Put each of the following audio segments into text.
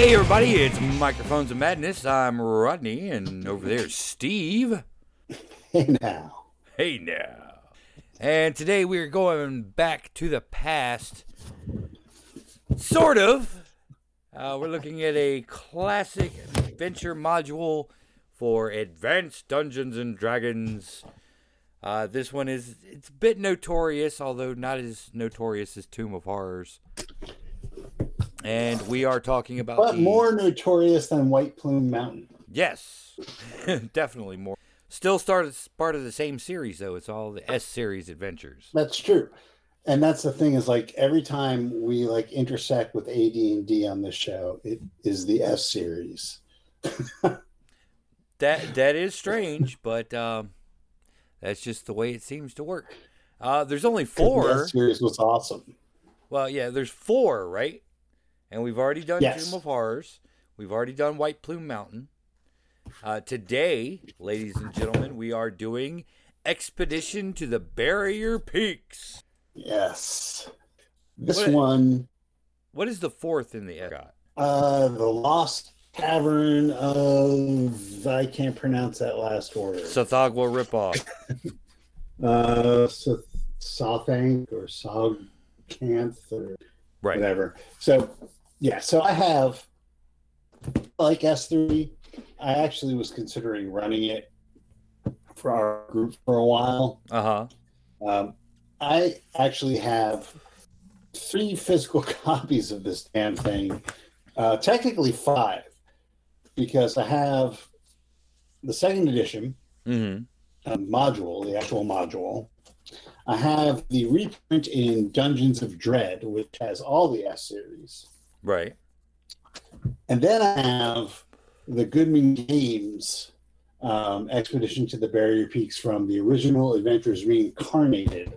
Hey everybody, it's Microphones of Madness. I'm Rodney, and over there's Steve. Hey now. Hey now. And today we're going back to the past. Sort of. Uh, we're looking at a classic adventure module for Advanced Dungeons and Dragons. Uh, this one is it's a bit notorious, although not as notorious as Tomb of Horrors. And we are talking about But the- more notorious than White Plume Mountain. Yes, definitely more. Still started part of the same series though. It's all the S series adventures. That's true. And that's the thing is like every time we like intersect with AD&D on this show, it is the S series. That that is strange, but um, that's just the way it seems to work. Uh, there's only 'Cause The four. S series was awesome. Well, yeah, there's four, right? And we've already done Yes. Tomb of Horrors. We've already done White Plume Mountain. Uh, today, ladies and gentlemen, we are doing Expedition to the Barrier Peaks. Yes. This What- one, What is the fourth in the got? uh, the Lost Caverns of I can't pronounce that last word. Tsathoggua ripoff. uh, so, Sothank or Sogcanth or Right. whatever. So, yeah, so I have like S3. I actually was considering running it for our group for a while. Uh huh. Um, I actually have three physical copies of this damn thing, uh, technically five, because I have the second edition Mm-hmm. uh, module, the actual module. I have the reprint in Dungeons of Dread, which has all the S series. Right. And then I have the Goodman Games um, Expedition to the Barrier Peaks from the original Adventures Reincarnated,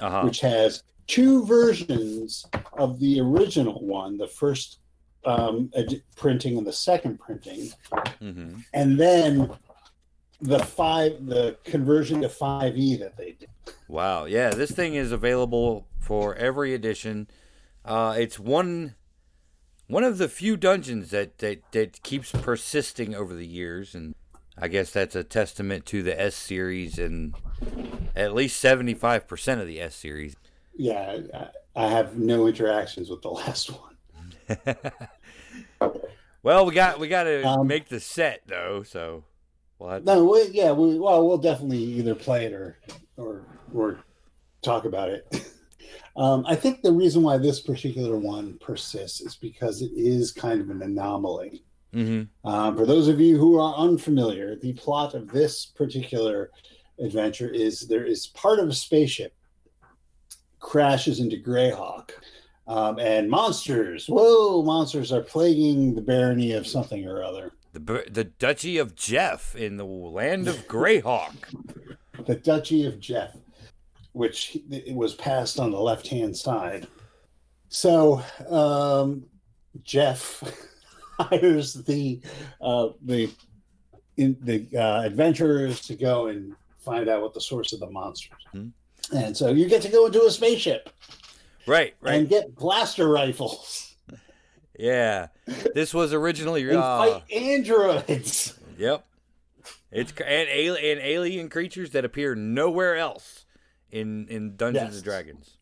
Uh huh. which has two versions of the original one the first um, ed- printing and the second printing. Mm-hmm. And then the five, the conversion to 5e that they did. Wow. Yeah, this thing is available for every edition. Uh, it's one one of the few dungeons that, that that keeps persisting over the years, and I guess that's a testament to the S series and at least seventy five percent of the S series. Yeah, I, have no interactions with the last one. Well, we got we got to Um, make the set though, so we'll have No, we, yeah, we, well, we'll definitely either play it or or or talk about it. Um, I think the reason why this particular one persists is because it is kind of an anomaly. hmm Um, for those of you who are unfamiliar, the plot of this particular adventure is there is part of a spaceship crashes into Greyhawk, um, and monsters, whoa, monsters are plaguing the barony of something or other. the the Duchy of Jeff in the land of Greyhawk. the Duchy of Jeff, which it was passed on the left hand side. So um, Jeff hires the uh, the in, the uh, adventurers to go and find out what the source of the monsters. Hmm. And so you get to go into a spaceship Right, right. and get blaster rifles yeah. This was originally and uh, fight androids. Yep. It's and, and alien creatures that appear nowhere else in in Dungeons Yes. and Dragons.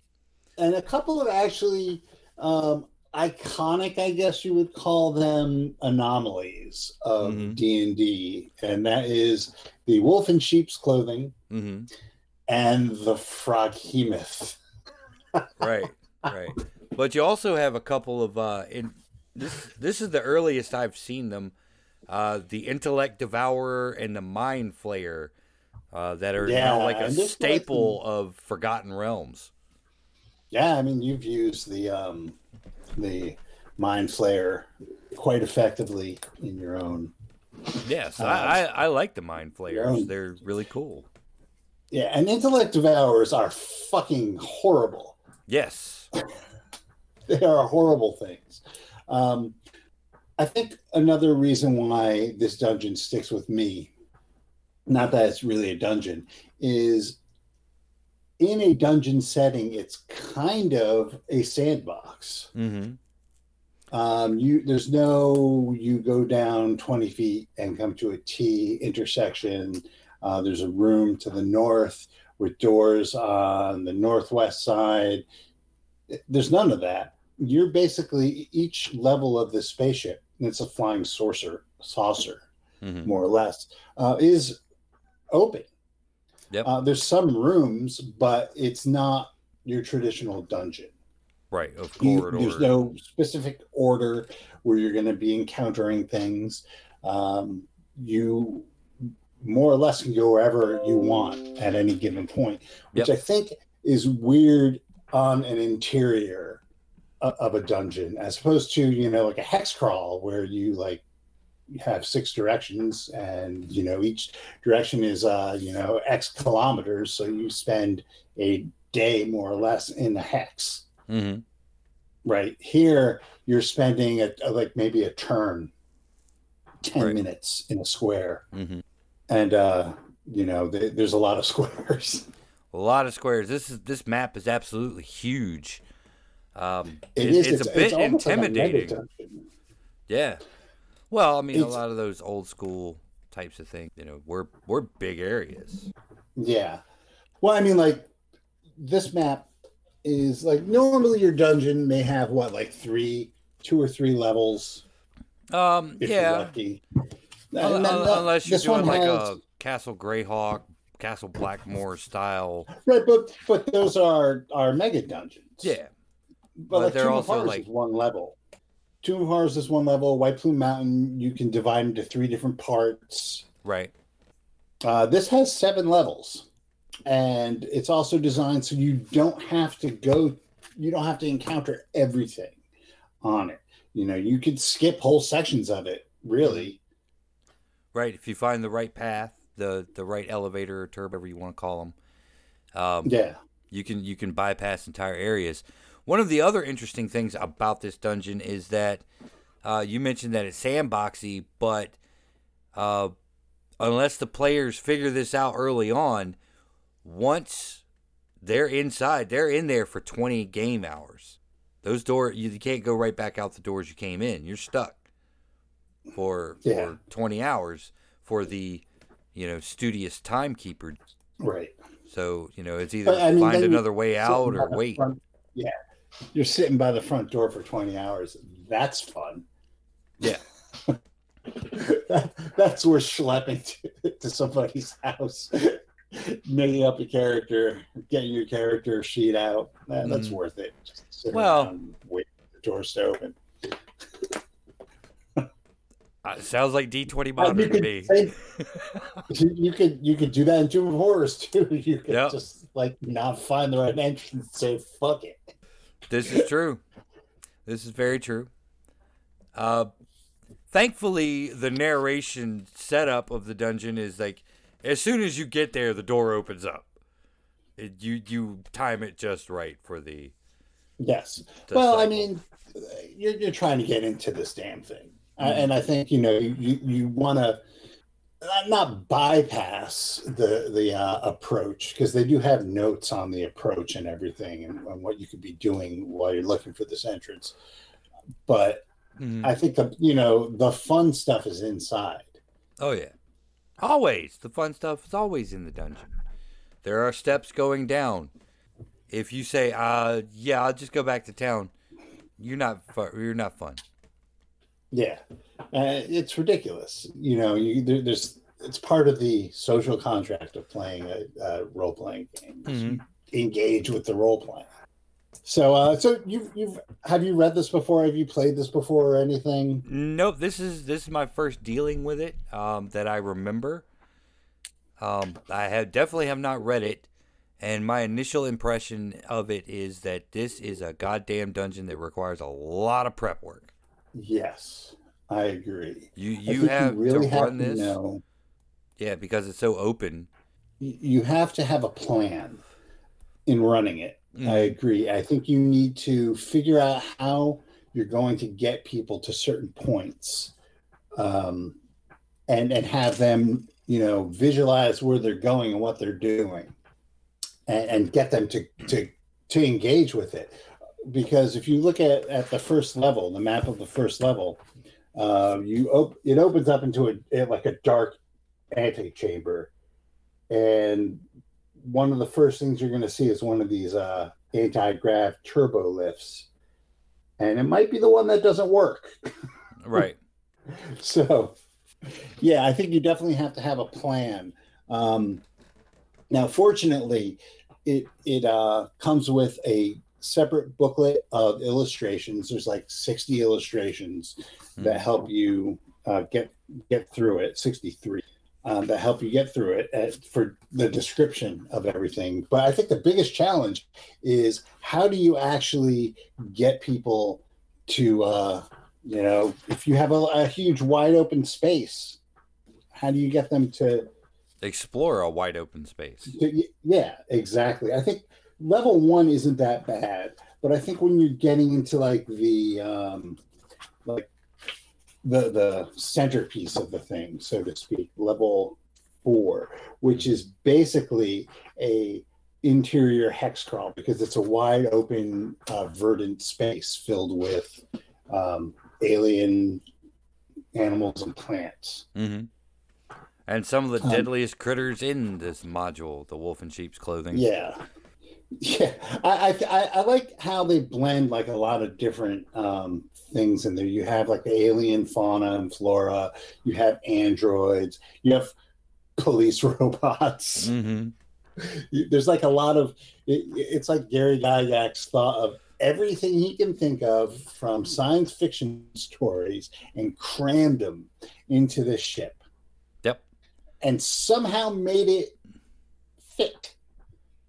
and a couple of actually um, iconic, I guess you would call them anomalies of Mhm. D and D, and that is the wolf in sheep's clothing hmm and the froghemoth. Right, right. But you also have a couple of uh, in this. This is the earliest I've seen them. Uh, the intellect devourer and the mind flayer uh, that are Yeah, now like a staple of Forgotten Realms. Yeah, I mean you've used the um, the mind flayer quite effectively in your own. Yes, Uh, I, I, I like the mind flayers. They're really cool. Yeah, and intellect devourers are fucking horrible. Yes. they are horrible things. Um, I think another reason why this dungeon sticks with me, not that it's really a dungeon, is in a dungeon setting, it's kind of a sandbox. Mm-hmm. Um, you there's no you go down 20 feet and come to a T intersection. Uh, there's a room to the north with doors on the northwest side. There's none of that. You're basically each level of the spaceship, and it's a flying saucer, saucer, Mhm. more or less, uh, is open. Yep. Uh, there's some rooms, but it's not your traditional dungeon. Right, of You- there's no specific order where you're going to be encountering things. Um, you more or less can go wherever you want at any given point, which Yep. I think is weird on an interior of a dungeon, as opposed to you know like a hex crawl where you like have six directions and you know each direction is uh you know x kilometers so you spend a day more or less in the hex Mhm. right here you're spending a, a- like maybe a turn 10 Right. minutes in a square Mhm. and uh you know th- there's a lot of squares A lot of squares. This is this map is absolutely huge. Um, It it- is. It's, a bit almost like a intimidating. yeah. Well, I mean, a lot of those old school types of things. You know, we're we're big areas. yeah well i mean like this map is like normally your dungeon may have what like three two or three levels Um, if you're yeah. lucky Un- then un- the- unless you're doing like has- a Castle Greyhawk, Castle Blackmoor style. right but but those are are mega dungeons Yeah. but, But like they're also, like- is one level. Tomb of Horrors is one level. White Plume Mountain you can divide into three different parts. Right. Uh, this has seven levels, and it's also designed so you don't have to go. You don't have to encounter everything on it. You know, you could skip whole sections of it. Really, Right. If you find the right path, the the right elevator or turb, whatever you want to call them, um, yeah. you can you can bypass entire areas. One of the other interesting things about this dungeon is that uh, you mentioned that it's sandboxy, but uh, unless the players figure this out early on, once they're inside, they're in there for 20 game hours. Those door you can't go right back out the doors you came in. You're stuck for Yeah. for 20 hours for the you know studious timekeeper. Right. So you know it's either I mean, find another way out or wait. front- yeah. You're sitting by the front door for 20 hours. That's fun. Yeah. that, that's worth schlepping to, to somebody's house, making up a character, getting your character sheet out. Man, that's Mhm. worth it. Well- wait for the doors to open. Uh, sounds like D twenty Uh, modern to me. say- you could you could do that in Tomb of Horrors too. You could Yep. just like not find the right entrance and say fuck it. This is true. This is very true. Uh, thankfully, the narration setup of the dungeon is like as soon as you get there, the door opens up. It, you you time it just right for the. Yes. the well, I mean, you're, you're trying to get into this damn thing, Uh, Mhm. and I think you know you you want to not bypass the the uh, approach because they do have notes on the approach and everything and, and what you could be doing while you're looking for this entrance. But Mhm. I think the you know the fun stuff is inside. Oh yeah, always the fun stuff is always in the dungeon. There are steps going down. If you say, "Uh, yeah, I'll just go back to town," you're not fu- you're not fun. Yeah, uh, it's ridiculous. You know, you there, there's it's part of the social contract of playing a, a role playing game. Mhm. engage with the role playing. So, uh, so you've you've have you read this before? Have you played this before or anything? Nope. This is this is my first dealing with it um, that I remember. Um, I have definitely have not read it, and my initial impression of it is that this is a goddamn dungeon that requires a lot of prep work. Yes, I agree. You you have really to have run this, know yeah, because it's so open. you have to have a plan in running it. Mm. I agree. I think you need to figure out how you're going to get people to certain points, um, and and have them, you know, visualize where they're going and what they're doing, and, and get them to to to engage with it. because if you look at at the first level, the map of the first level, uh, you op- it opens up into a like a dark antechamber, and one of the first things you're going to see is one of these uh, anti-grav turbo lifts, and it might be the one that doesn't work. Right. so, yeah, I think you definitely have to have a plan. Um, now, fortunately, it it uh, comes with a separate booklet of illustrations. There's like 60 illustrations that Mhm. help you uh, get get through it. 63 um, that help you get through it uh, for the description of everything. But I think the biggest challenge is how do you actually get people to, uh, you know, if you have a, a huge wide open space, how do you get them to Explore a wide open space. Y- Yeah, exactly. I think level one isn't that bad, but I think when you're getting into like the um, like the the centerpiece of the thing, so to speak, level four, which is basically a interior hex crawl because it's a wide open uh, verdant space filled with um, alien animals and plants. hmm And some of the Um, deadliest critters in this module, the wolf in sheep's clothing. Yeah, yeah. I, I I I like how they blend like a lot of different um, things in there. You have like the alien fauna and flora. You have androids. You have police robots. hmm There's like a lot of. It, it's like Gary Gygax thought of everything he can think of from science fiction stories and crammed them into this ship Yep. and somehow made it fit,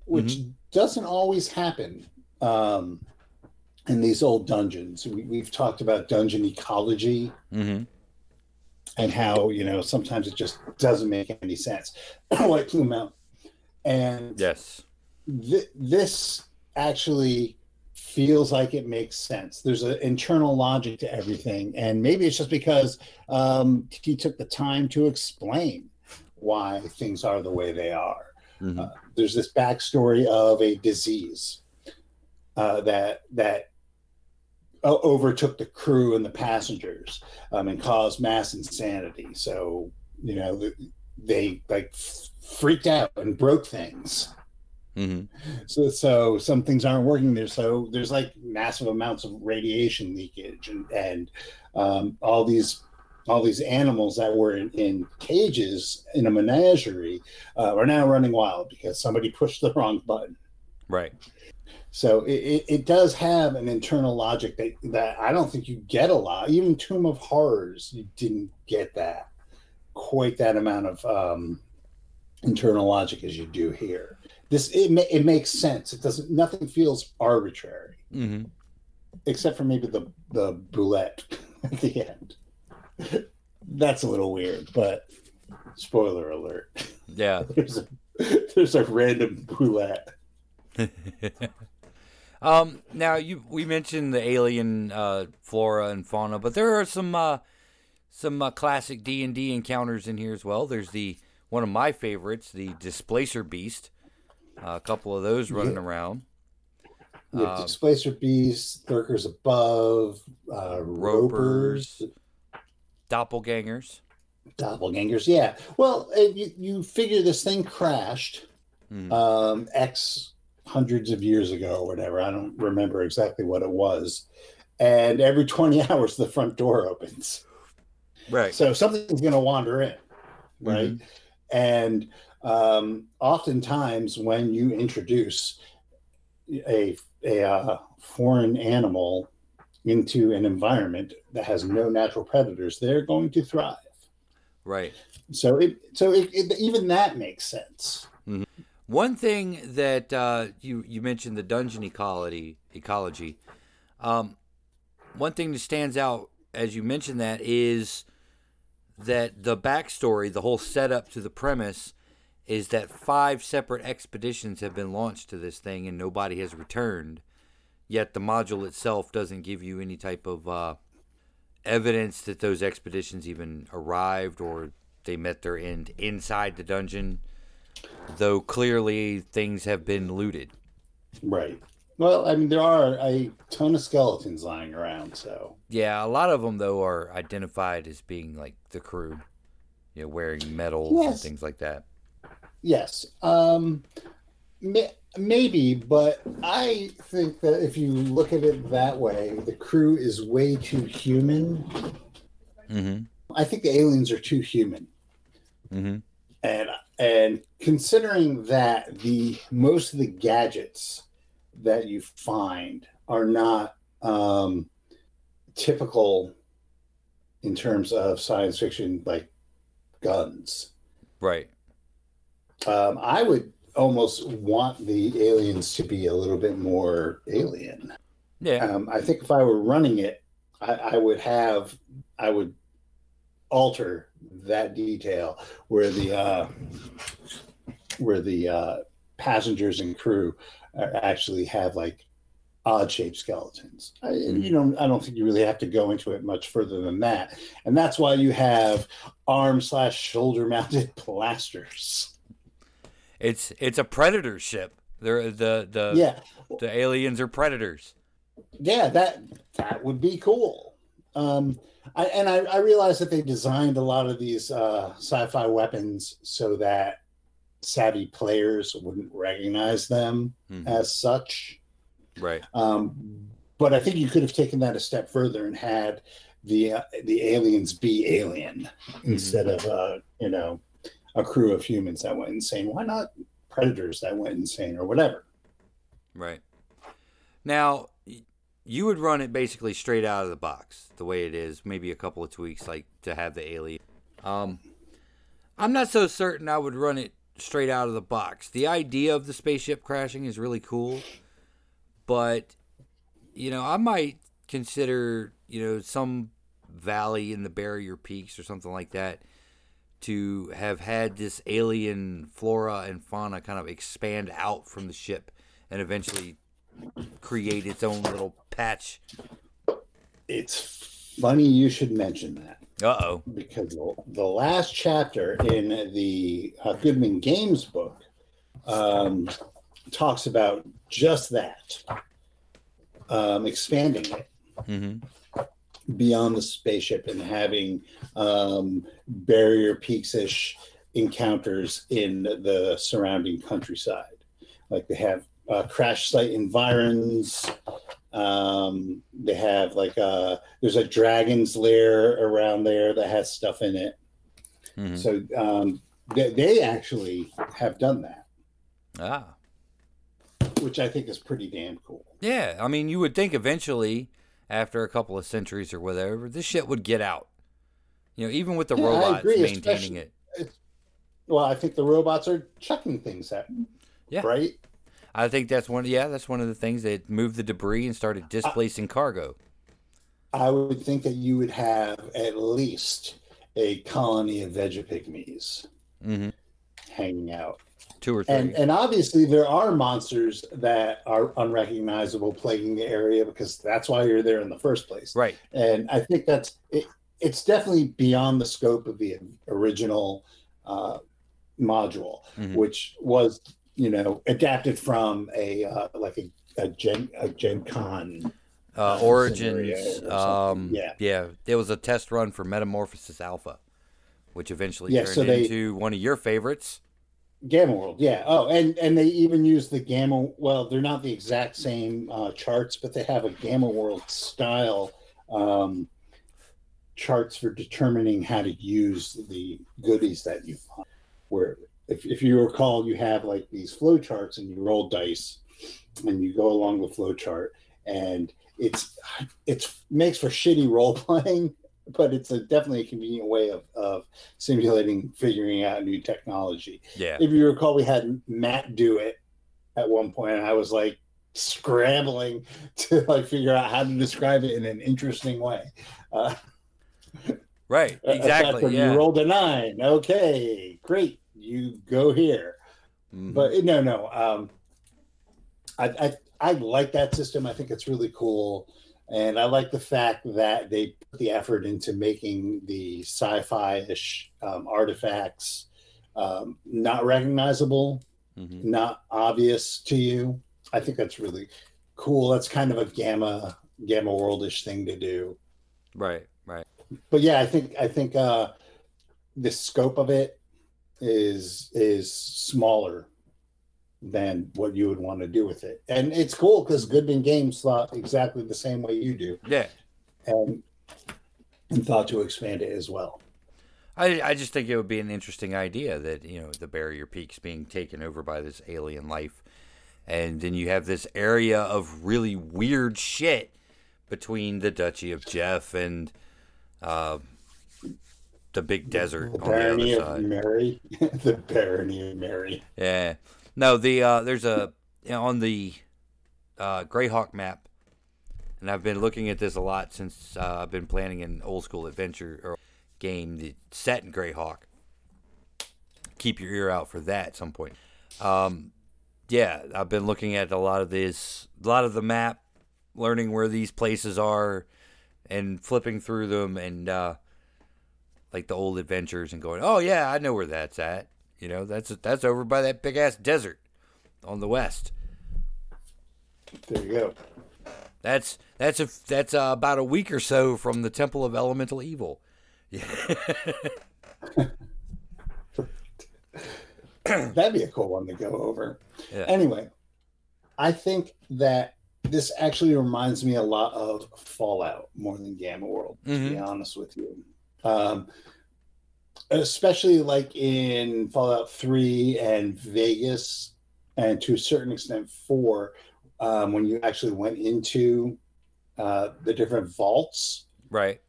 which doesn't always happen um, in these old dungeons. We, we've talked about dungeon ecology hmm and how you know sometimes it just doesn't make any sense. like Plume Mountain, and Yes. th- this actually feels like it makes sense. There's an internal logic to everything, and maybe it's just because um, he took the time to explain why things are the way they are. hmm Uh, there's this backstory of a disease uh, that that overtook the crew and the passengers um, and caused mass insanity. So you know they like f- freaked out and broke things. hmm So, so some things aren't working there. So there's like massive amounts of radiation leakage and and um, all these all these animals that were in, in cages in a menagerie uh, are now running wild because somebody pushed the wrong button. Right. So it, it, it does have an internal logic that, that I don't think you get a lot. Even Tomb of Horrors, you didn't get that quite that amount of um, internal logic as you do here. This it, it makes sense. It doesn't. Nothing feels arbitrary hmm except for maybe the the bulette at the end. That's a little weird, but spoiler alert. Yeah. There's a there's a random bulette. um. Now you we mentioned the alien uh, flora and fauna, but there are some uh, some uh, classic D and D encounters in here as well. There's the one of my favorites, the displacer beast. Uh, a couple of those running around. with Um, displacer beasts, lurkers above, uh, ropers, Ropers. Doppelgangers. doppelgangers. Yeah. Well, you, you figure this thing crashed Mhm. um, X hundreds of years ago or whatever. I don't remember exactly what it was. And every 20 hours, the front door opens. right. So something's going to wander in, right? And um, oftentimes, when you introduce a, a uh, foreign animal into an environment that has no natural predators, they're going to thrive. Right. So it so it, it, even that makes sense. One thing that uh, you you mentioned the dungeon ecology ecology. Um, one thing that stands out as you mentioned that is that the backstory, the whole setup to the premise, is that five separate expeditions have been launched to this thing and nobody has returned. Yet the module itself doesn't give you any type of uh, evidence that those expeditions even arrived or they met their end inside the dungeon though clearly things have been looted. Right. Well, I mean, there are a ton of skeletons lying around, so Yeah, a lot of them though are identified as being like the crew, you know, wearing medals and things like that. yes, um, may, maybe, but I think that if you look at it that way, the crew is way too human. Mm-hmm. I think the aliens are too human. Mm-hmm. and and considering that the most of the gadgets that you find are not um, typical in terms of science fiction like guns Right. um, i would almost want the aliens to be a little bit more alien Yeah. um, I think if I were running it, I, I would have, I would alter that detail where the uh, where the uh, passengers and crew actually have like odd shaped skeletons. I, you know, I don't think you really have to go into it much further than that, and that's why you have arm slash shoulder mounted blasters. It's it's a predator ship. They're the the yeah, the aliens are predators. yeah that that would be cool um I, and I, I realize that they designed a lot of these uh, sci-fi weapons so that savvy players wouldn't recognize them Mhm. as such Right. um, but i think you could have taken that a step further and had the uh, the aliens be alien instead of uh, you know a crew of humans that went insane why not predators that went insane or whatever Right. Now, you would run it basically straight out of the box, the way it is. Maybe a couple of tweaks, like to have the alien. Um, I'm not so certain I would run it straight out of the box. The idea of the spaceship crashing is really cool, but you know, I might consider you know some valley in the barrier peaks or something like that to have had this alien flora and fauna kind of expand out from the ship and eventually create its own little patch. it's funny you should mention that Uh oh. because the, last chapter in the uh, Goodman Games book um, talks about just that, um, expanding it hmm beyond the spaceship and having um, barrier peaks ish encounters in the surrounding countryside. Like they have uh, crash site environs. Um, they have like a, there's a dragon's lair around there that has stuff in it. hmm So um, they, they actually have done that, Ah. which I think is pretty damn cool. Yeah. I mean, you would think eventually, after a couple of centuries or whatever, this shit would get out. You know, even with the Yeah, robots agree, maintaining it. Well, I think the robots are chucking things at, Yeah. right? I think that's one. Yeah, that's one of the things that moved the debris and started displacing cargo. I would think that you would have at least a colony of vegepygmies hmm hanging out. Two or three. And and obviously there are monsters that are unrecognizable plaguing the area because that's why you're there in the first place. right. And I think that's it, it's definitely beyond the scope of the original uh, module, Mhm. which was you know adapted from a uh, like a, a gen a Gen Con. Uh, Origins. or Um. Yeah. yeah. There was a test run for Metamorphosis Alpha, which eventually Yeah, turned so they- into one of your favorites. Gamma World, yeah. Oh, and and they even use the Gamma. Well, they're not the exact same uh, charts, but they have a Gamma World style um, charts for determining how to use the goodies that you find. Where, if if you recall, you have like these flow charts, and you roll dice, and you go along the flow chart, and it's it's makes for shitty role playing but it's a definitely a convenient way of, of simulating figuring out new technology Yeah. if you recall, we had Matt do it at one point, and I was like scrambling to like figure out how to describe it in an interesting way. Uh, Right. Exactly. Yeah. You rolled a nine. Okay, great. You go here. Mhm. But no, no. Um, I, I I like that system. I think it's really cool, and I like the fact that they put the effort into making the sci-fi-ish um, artifacts um, not recognizable Mhm. not obvious to you. I think that's really cool. That's kind of a gamma gamma worldish thing to do. Right, right. But yeah, I think I think uh, the scope of it is is smaller than what you would want to do with it, and it's cool because Goodman Games thought exactly the same way you do, Yeah. and and thought to expand it as well. I, I just think it would be an interesting idea that you know the barrier peaks being taken over by this alien life, and then you have this area of really weird shit between the Duchy of Jeff and uh, the big desert The on the other barony of side. Mary, the barony of Mary. Yeah, no, the uh, there's a on the uh, Greyhawk map, and I've been looking at this a lot since uh, I've been planning an old school adventure or game that's set in Greyhawk. Keep your ear out for that at some point. Um, yeah, I've been looking at a lot of this, a lot of the map, learning where these places are, and flipping through them, and uh, like the old adventures, and going, "Oh yeah, I know where that's at." You know, that's that's over by that big ass desert on the west. There you go. That's that's a that's uh, about a week or so from the Temple of Elemental Evil. Yeah. That'd be a cool one to go over. Yeah. Anyway, I think that this actually reminds me a lot of Fallout more than Gamma World, to be Mhm. honest with you. Um, especially like in Fallout 3 and Vegas, and to a certain extent 4, um, when you actually went into uh, the different vaults Right.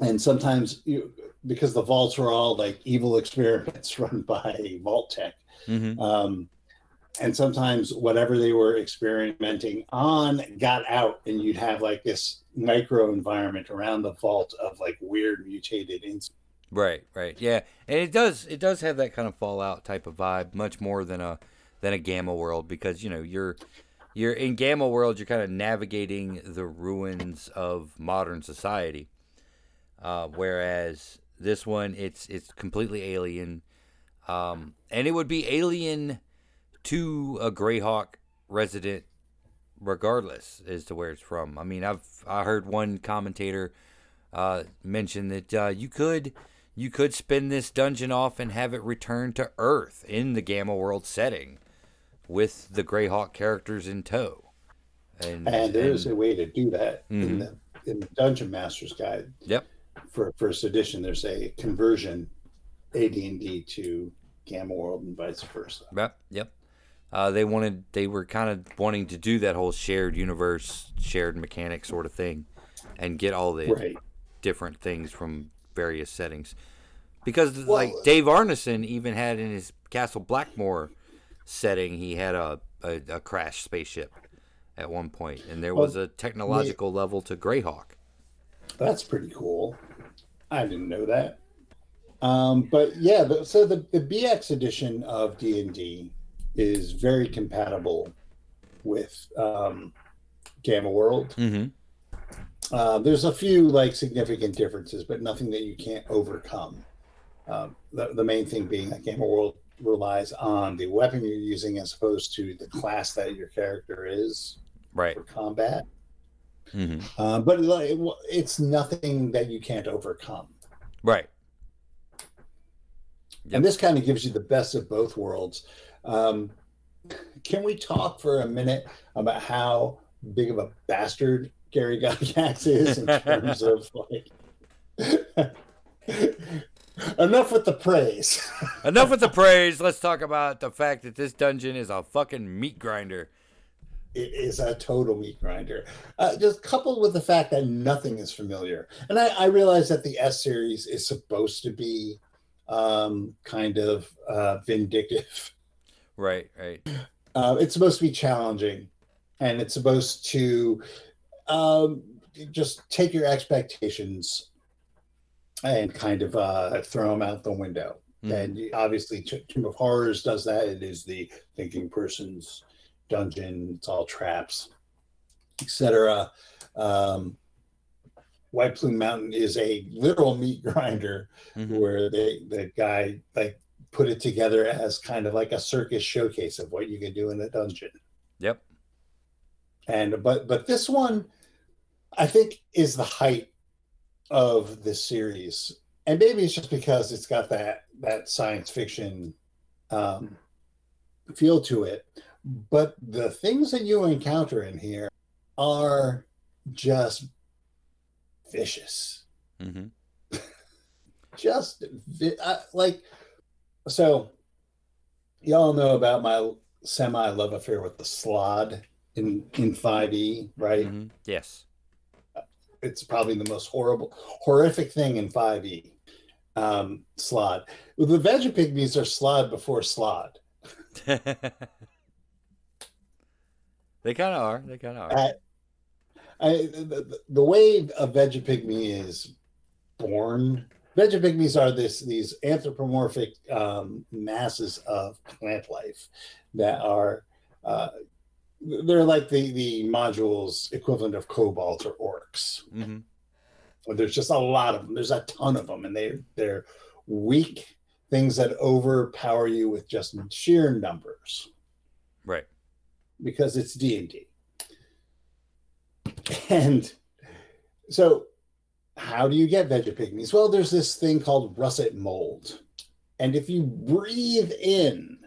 and sometimes you because the vaults were all like evil experiments run by Vault-Tec Mm-hmm. um, and sometimes whatever they were experimenting on got out and you'd have like this micro environment around the vault of like weird mutated ins- Right. Right. Yeah, and it does it does have that kind of Fallout type of vibe, much more than a than a Gamma World because you know you're you're in Gamma World, you're kind of navigating the ruins of modern society, uh, whereas this one it's it's completely alien, um, and it would be alien to a Greyhawk resident regardless as to where it's from. I mean, I've I heard one commentator uh, mention that uh, you could you could spin this dungeon off and have it return to Earth in the Gamma World setting with the Greyhawk characters in tow. And, and there is and- a way to do that Mhm. in the in the dungeon master's guide Yep. for first edition there's a conversion ad&d to gamma world and vice versa Yep. Yep. Uh, they wanted they were kind of wanting to do that whole shared universe, shared mechanic sort of thing, and get all the right different things from various settings. Because Well- like Dave Arneson even had in his Castle Blackmoor setting, he had a, a, a crashed spaceship at one point, and there Well, was a technological level to Greyhawk. That's pretty cool. I didn't know that. Um, but yeah, the, so the, the BX edition of D and D is very compatible with um, Gamma World. Mm-hmm. Uh, there's a few like significant differences, but nothing that you can't overcome. Um, the, the main thing being that Gamma World relies on the weapon you're using as opposed to the class that your character is Right. for combat. Mm-hmm. Uh, but like, it- it's nothing that you can't overcome. Right. Yep. And this kind of gives you the best of both worlds. Um, can we talk for a minute about how big of a bastard Gary Gygax is in terms of like? Enough with the praise. Enough with the praise. Let's talk about the fact that this dungeon is a fucking meat grinder. it is a total meat grinder. Uh, just coupled with the fact that nothing is familiar. And I, I realize that the S series is supposed to be um, kind of uh, vindictive. Right. Right. Uh, it's supposed to be challenging, and it's supposed to um, just take your expectations and kind of uh, throw them out the window. Mhm. And obviously, Tomb of Horrors does that. It is the thinking person's dungeon. It's all traps, etc. Um, White Plume Mountain is a literal meat grinder Mhm. where they the guy like put it together as kind of like a circus showcase of what you can do in a dungeon. Yep. and but but this one i think is the height of this series and maybe it's just because it's got that that science fiction um, feel to it but the things that you encounter in here are just vicious Mm-hmm. just vi- uh, like so y'all know about my semi love affair with the slaad in in 5e right hmm Yes. it's probably the most horrible horrific thing in 5e um slaad the vegepygmies are slaad before slaad they kind of are. They kind of are. I, I, the, the- way a vegepygmy is born vegepygmies are this these anthropomorphic um, masses of plant life that are uh, they're like the the modules equivalent of kobold or orcs hmm there's just a lot of them there's a ton of them and they they're weak things that overpower you with just sheer numbers Right. because it's D&D. And so how do you get vegepygmies? Well, there's this thing called russet mold. And if you breathe in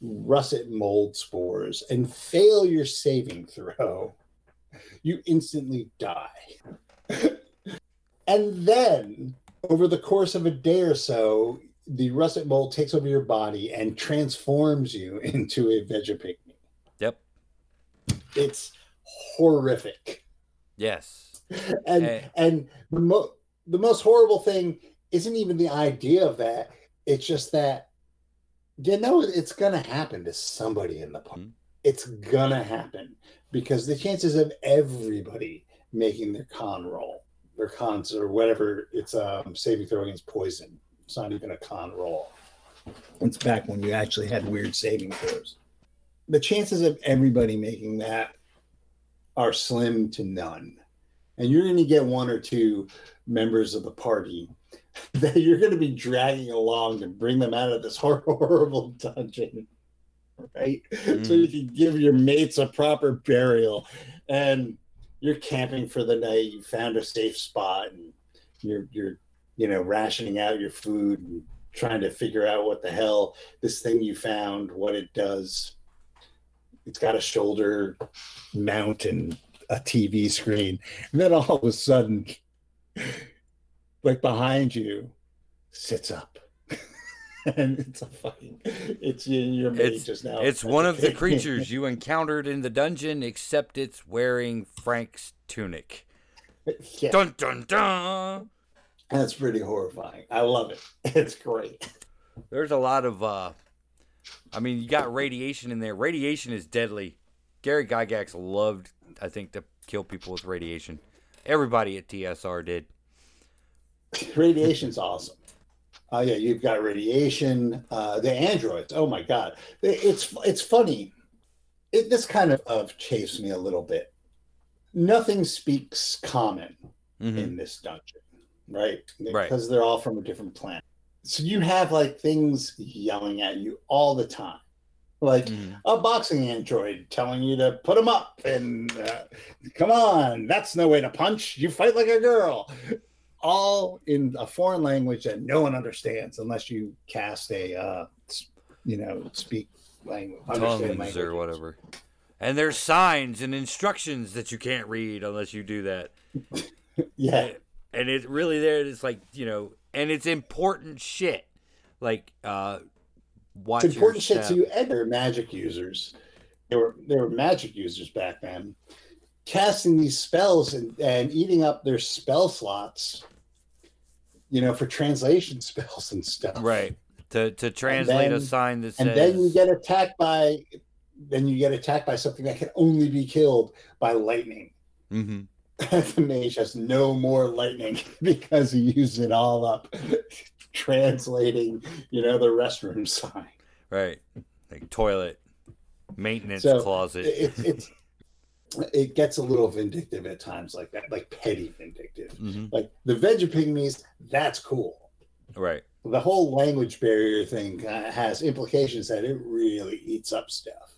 russet mold spores and fail your saving throw, you instantly die. and then over the course of a day or so, the russet mold takes over your body and transforms you into a vegepygmy Yep. it's horrific Yes. and Hey. and the, mo- the most horrible thing isn't even the idea of that. It's just that you know it's gonna happen to somebody in the park Mhm. it's gonna happen because the chances of everybody making their con roll their cons or whatever it's um saving throw against poison it's not even a con roll. It's back when you actually had weird saving throws. The chances of everybody making that are slim to none and you're going to get one or two members of the party that you're going to be dragging along to bring them out of this horrible dungeon right? So you mm. can give your mates a proper burial and you're camping for the night you found a safe spot and you're you're you know rationing out your food and trying to figure out what the hell this thing you found what it does. It's got a shoulder mount and a TV screen. And then all of a sudden, like behind you, sits up. and it's a fucking it's in your It's- just now. It's one of the creatures you encountered in the dungeon, except it's wearing Frank's tunic. yeah, Dun dun dun. that's pretty horrifying. I love it. It's great. There's a lot of uh I mean, you got radiation in there. Radiation is deadly. Gary Gygax loved, I think, to kill people with radiation. Everybody at TSR did. Radiation's awesome. Oh yeah, you've got radiation. Uh, the androids. Oh my god, it's it's funny. It, this kind of, of chafes me a little bit. Nothing speaks common hmm in this dungeon, right? Right. Because they're all from a different planet. So you have like things yelling at you all the time, like Mhm. a boxing android telling you to put them up and uh, come on, that's no way to punch. You fight like a girl. All in a foreign language that no one understands unless you cast a, uh, you know, speak language, Tongues language or whatever. And there's signs and instructions that you can't read unless you do that. Yeah, and it really there it's like you know and it's important shit like uh watch it's important shit to you and they're magic users they were they were magic users back then casting these spells and, and eating up their spell slots you know for translation spells and stuff right to to translate a sign that says. and then you get attacked by then you get attacked by something that can only be killed by lightning Mhm. the mage has no more lightning because he used it all up translating you know the restroom sign. Right. Like toilet maintenance So, closet. it, it's it gets a little vindictive at times like that like petty vindictive. Mhm. like the vegepygmies that's cool. Right. The whole language barrier thing uh, has implications that it really eats up stuff.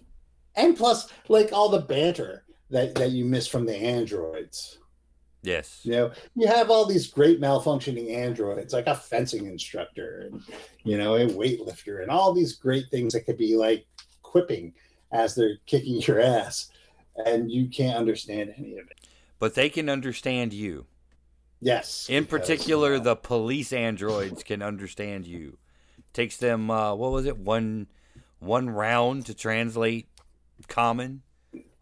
And plus like all the banter that that you miss from the androids. Yes. You know, you have all these great malfunctioning androids, like a fencing instructor and you know, a weightlifter, and all these great things that could be like quipping as they're kicking your ass, and you can't understand any of it. But they can understand you. Yes. In because, particular, uh, the police androids can understand you. Takes them uh, what was it one one round to translate common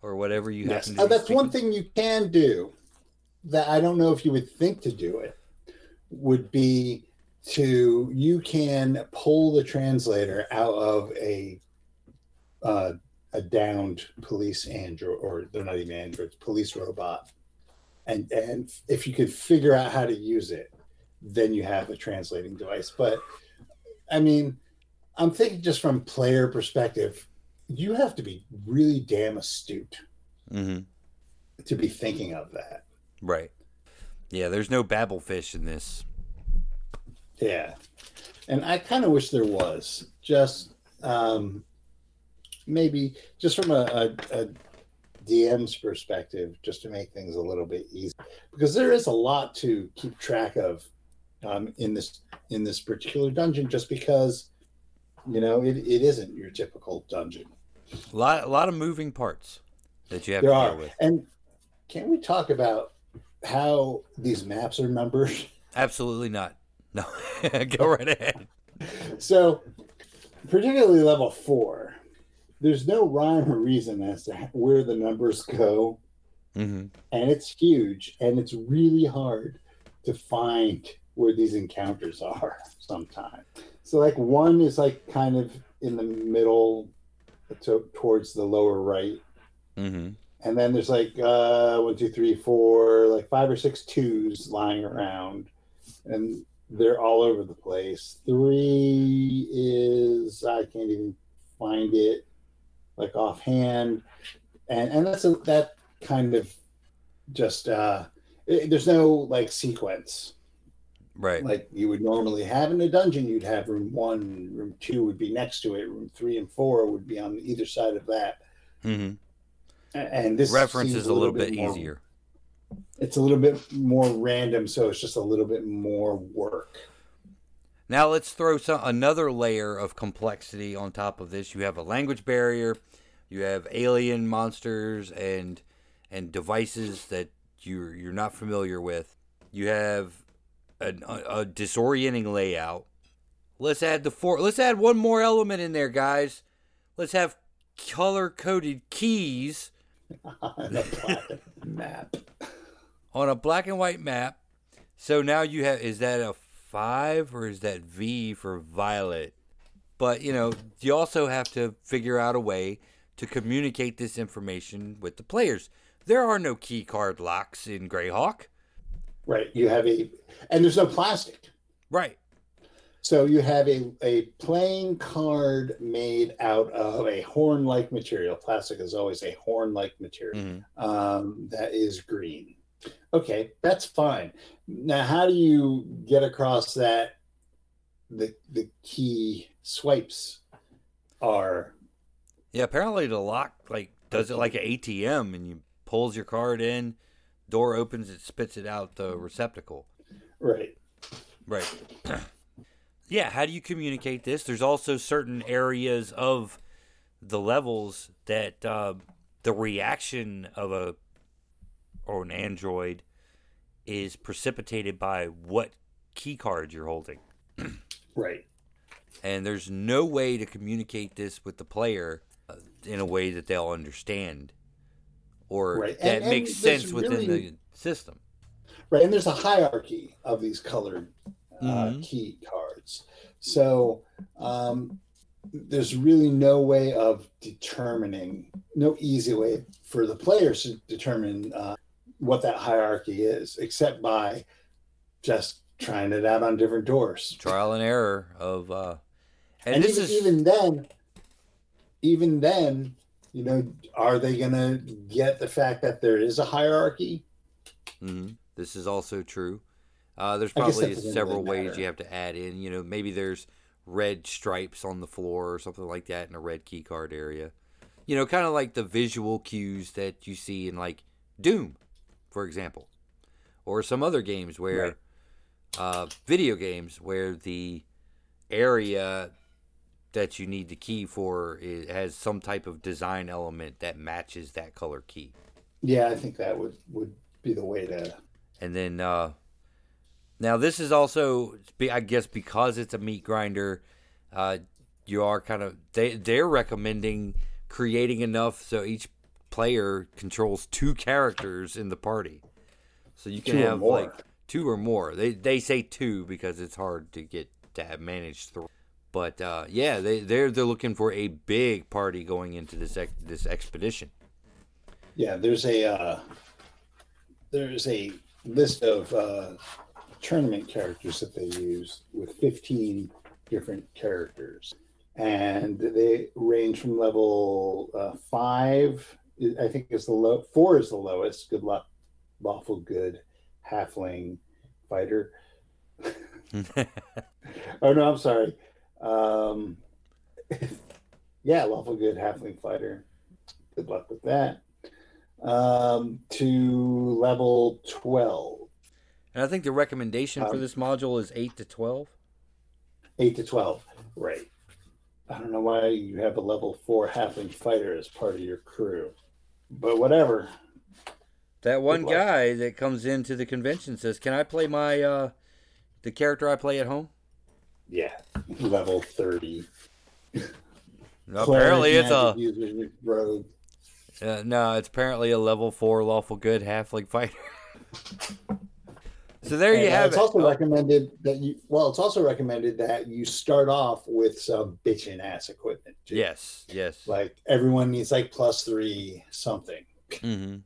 or whatever you yes. happen to Uh, that's one thing you can do that I don't know if you would think to do it would be to you can pull the translator out of a uh, a downed police android or they're not even androids police robot. And and if you could figure out how to use it then you have a translating device. But i mean i'm thinking just from player perspective you have to be really damn astute Mhm. to be thinking of that Right. Yeah, there's no Babel fish in this. Yeah. And I kind of wish there was just um, maybe just from a, a, a DM's perspective, just to make things a little bit easier, because there is a lot to keep track of um, in this in this particular dungeon. Just because you know it, it isn't your typical dungeon. A lot, a lot of moving parts that you have There to are, deal with. and can we talk about how these maps are numbered? Absolutely not. No, go right ahead. So, particularly level four, there's no rhyme or reason as to where the numbers go, hmm and it's huge, and it's really hard to find where these encounters are sometimes. So, like one is like kind of in the middle, to, towards the lower right, hmm and then there's like uh, one, two, three, four, like five or six twos lying around, and they're all over the place. Three is I can't even find it, like offhand, and and that's a, that kind of just uh, it- there's no like sequence Right. like you would normally have in a dungeon. You'd have room one, room two would be next to it, room three and four would be on either side of that. hmm A- And this Reference is a little bit more- easier. it's a little bit more random, so it's just a little bit more work. Now let's throw some another layer of complexity on top of this. You have a language barrier, you have alien monsters and and devices that you're you're not familiar with. You have an, a, a disorienting layout. Let's add the four. Let's add one more element in there, guys. Let's have color coded keys on a black map. on a black and white map. So now you have is that a five or is that V for violet? But you know, you also have to figure out a way to communicate this information with the players. There are no key card locks in Greyhawk. Right. You have a, and there's no plastic. Right. So you have a, a playing card made out of a horn like material. Plastic is always a horn like material Mhm. um, that is green. Okay, that's fine. Now, how do you get across that the, the key swipes are Yeah, apparently the lock like does it like an ATM and you pulls your card in, door opens, it spits it out the receptacle. right? Right. yeah, how do you communicate this? There's also certain areas of the levels that uh, the reaction of a or an android is precipitated by what key card you're holding. Right. And there's no way to communicate this with the player uh, in a way that they'll understand or Right. that And- and makes sense within really- the system. Right. And there's a hierarchy of these colored uh, Mhm. key cards. So um, there's really no way of determining, no easy way for the players to determine uh, what that hierarchy is, except by just trying it out on different doors. Trial and error of uh and, And, this even, is even then, even then, you know, are they going to get the fact that there is a hierarchy? Mhm. This is also true. Uh, there's probably several really ways you have to add in. You know, maybe there's red stripes on the floor or something like that in a red key card area. you know, kind of like the visual cues that you see in like Doom, for example, or some other games where, Right. uh, video games where the area that you need the key for it has some type of design element that matches that color key. Yeah, I think that would would be the way to. And then uh, now this is also, I guess, because it's a meat grinder, uh, you are kind of they they're recommending creating enough so each player controls two characters in the party, so you can Two have like two or more. They they say two because it's hard to get to have managed through. But uh, yeah, they they're they're looking for a big party going into this ex- this expedition. Yeah, there's a uh, there's a list of uh, tournament characters that they use with 15 different characters, and they range from level uh, five. I think is the low. Four is the lowest. Good luck, lawful good, halfling, fighter. Oh no, I'm sorry. Um, yeah, lawful good halfling fighter. Good luck with that. Um, to level twelve, and I think the recommendation for Um, this module is eight to twelve. eight to twelve. Right. I don't know why you have a level four halfling fighter as part of your crew, but whatever. That one guy that comes into the convention says, "Can I play my uh, the character I play at home?" Yeah, level thirty. apparently, it's a rogue. uh, no. It's apparently a level four lawful good halfling fighter. so there you And, uh, have it's it. also Oh, recommended that you. Well, it's also recommended that you start off with some bitchin' ass equipment. too. yes, yes. Like everyone needs like plus three something. Mm-hmm.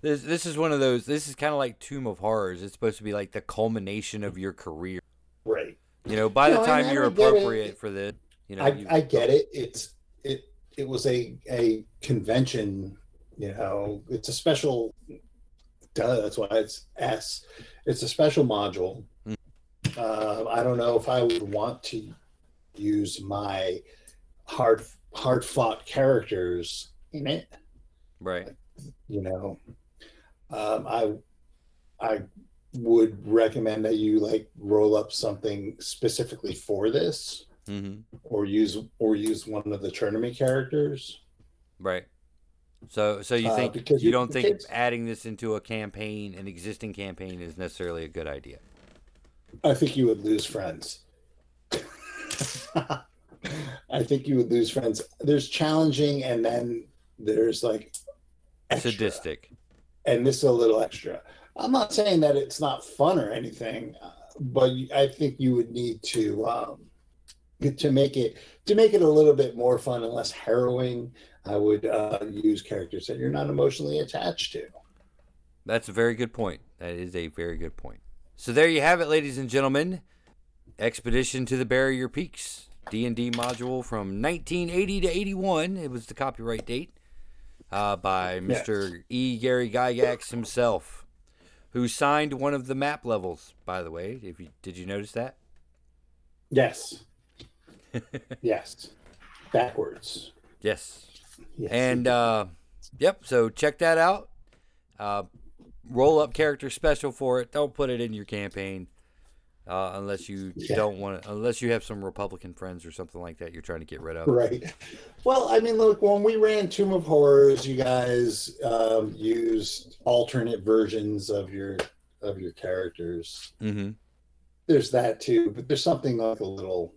This this is one of those. This is kind of like Tomb of Horrors. It's supposed to be like the culmination of your career. Right. You know, by No, the time I you're it. appropriate for this, you know, I, you, I get it. It's it it was a a convention. You know, it's a special. Duh, that's why it's S. It's a special module. Mm. Uh, I don't know if I would want to use my hard hard fought characters in it. right. you know um, i i would recommend that you like roll up something specifically for this hmm or use or use one of the tournament characters Right. So, so you Uh, think because you don't think adding this into a campaign, an existing campaign, is necessarily a good idea? i think you would lose friends i think you would lose friends there's challenging and then there's like extra. Sadistic. and this is a little extra. I'm not saying that it's not fun or anything, uh, but I think you would need to um, to make it to make it a little bit more fun and less harrowing. I would uh, use characters that you're not emotionally attached to. That's a very good point. That is a very good point. So there you have it, ladies and gentlemen. Expedition to the Barrier Peaks D&D module from 1980 to 81. It was the copyright date uh, by Mr. E. Gary Gygax himself, who signed one of the map levels. By the way, if you did you notice that? Yes, yes, backwards. Yes. Yes. And uh, yep, so check that out. Uh, roll up character special for it. Don't put it in your campaign uh, unless you Yeah. don't want to, unless you have some Republican friends or something like that you're trying to get rid of. right. Well, I mean, look, when we ran Tomb of Horrors, you guys um, used alternate versions of your of your characters. Mm-hmm. there's that too, but there's something like a little.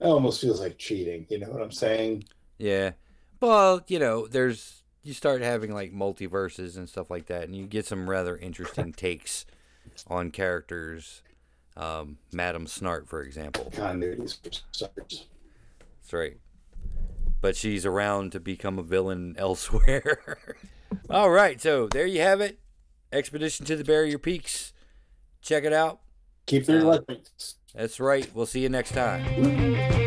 It almost feels like cheating. You know what I'm saying? Yeah. Well, you know, there's you start having like multiverses and stuff like that, and you get some rather interesting takes on characters. Um, Madam Snart, for example. Continuities for starters. That's right. But she's around to become a villain elsewhere. All right, so there you have it. Expedition to the Barrier Peaks. Check it out. Keep their Uh, electrics. That's right. We'll see you next time.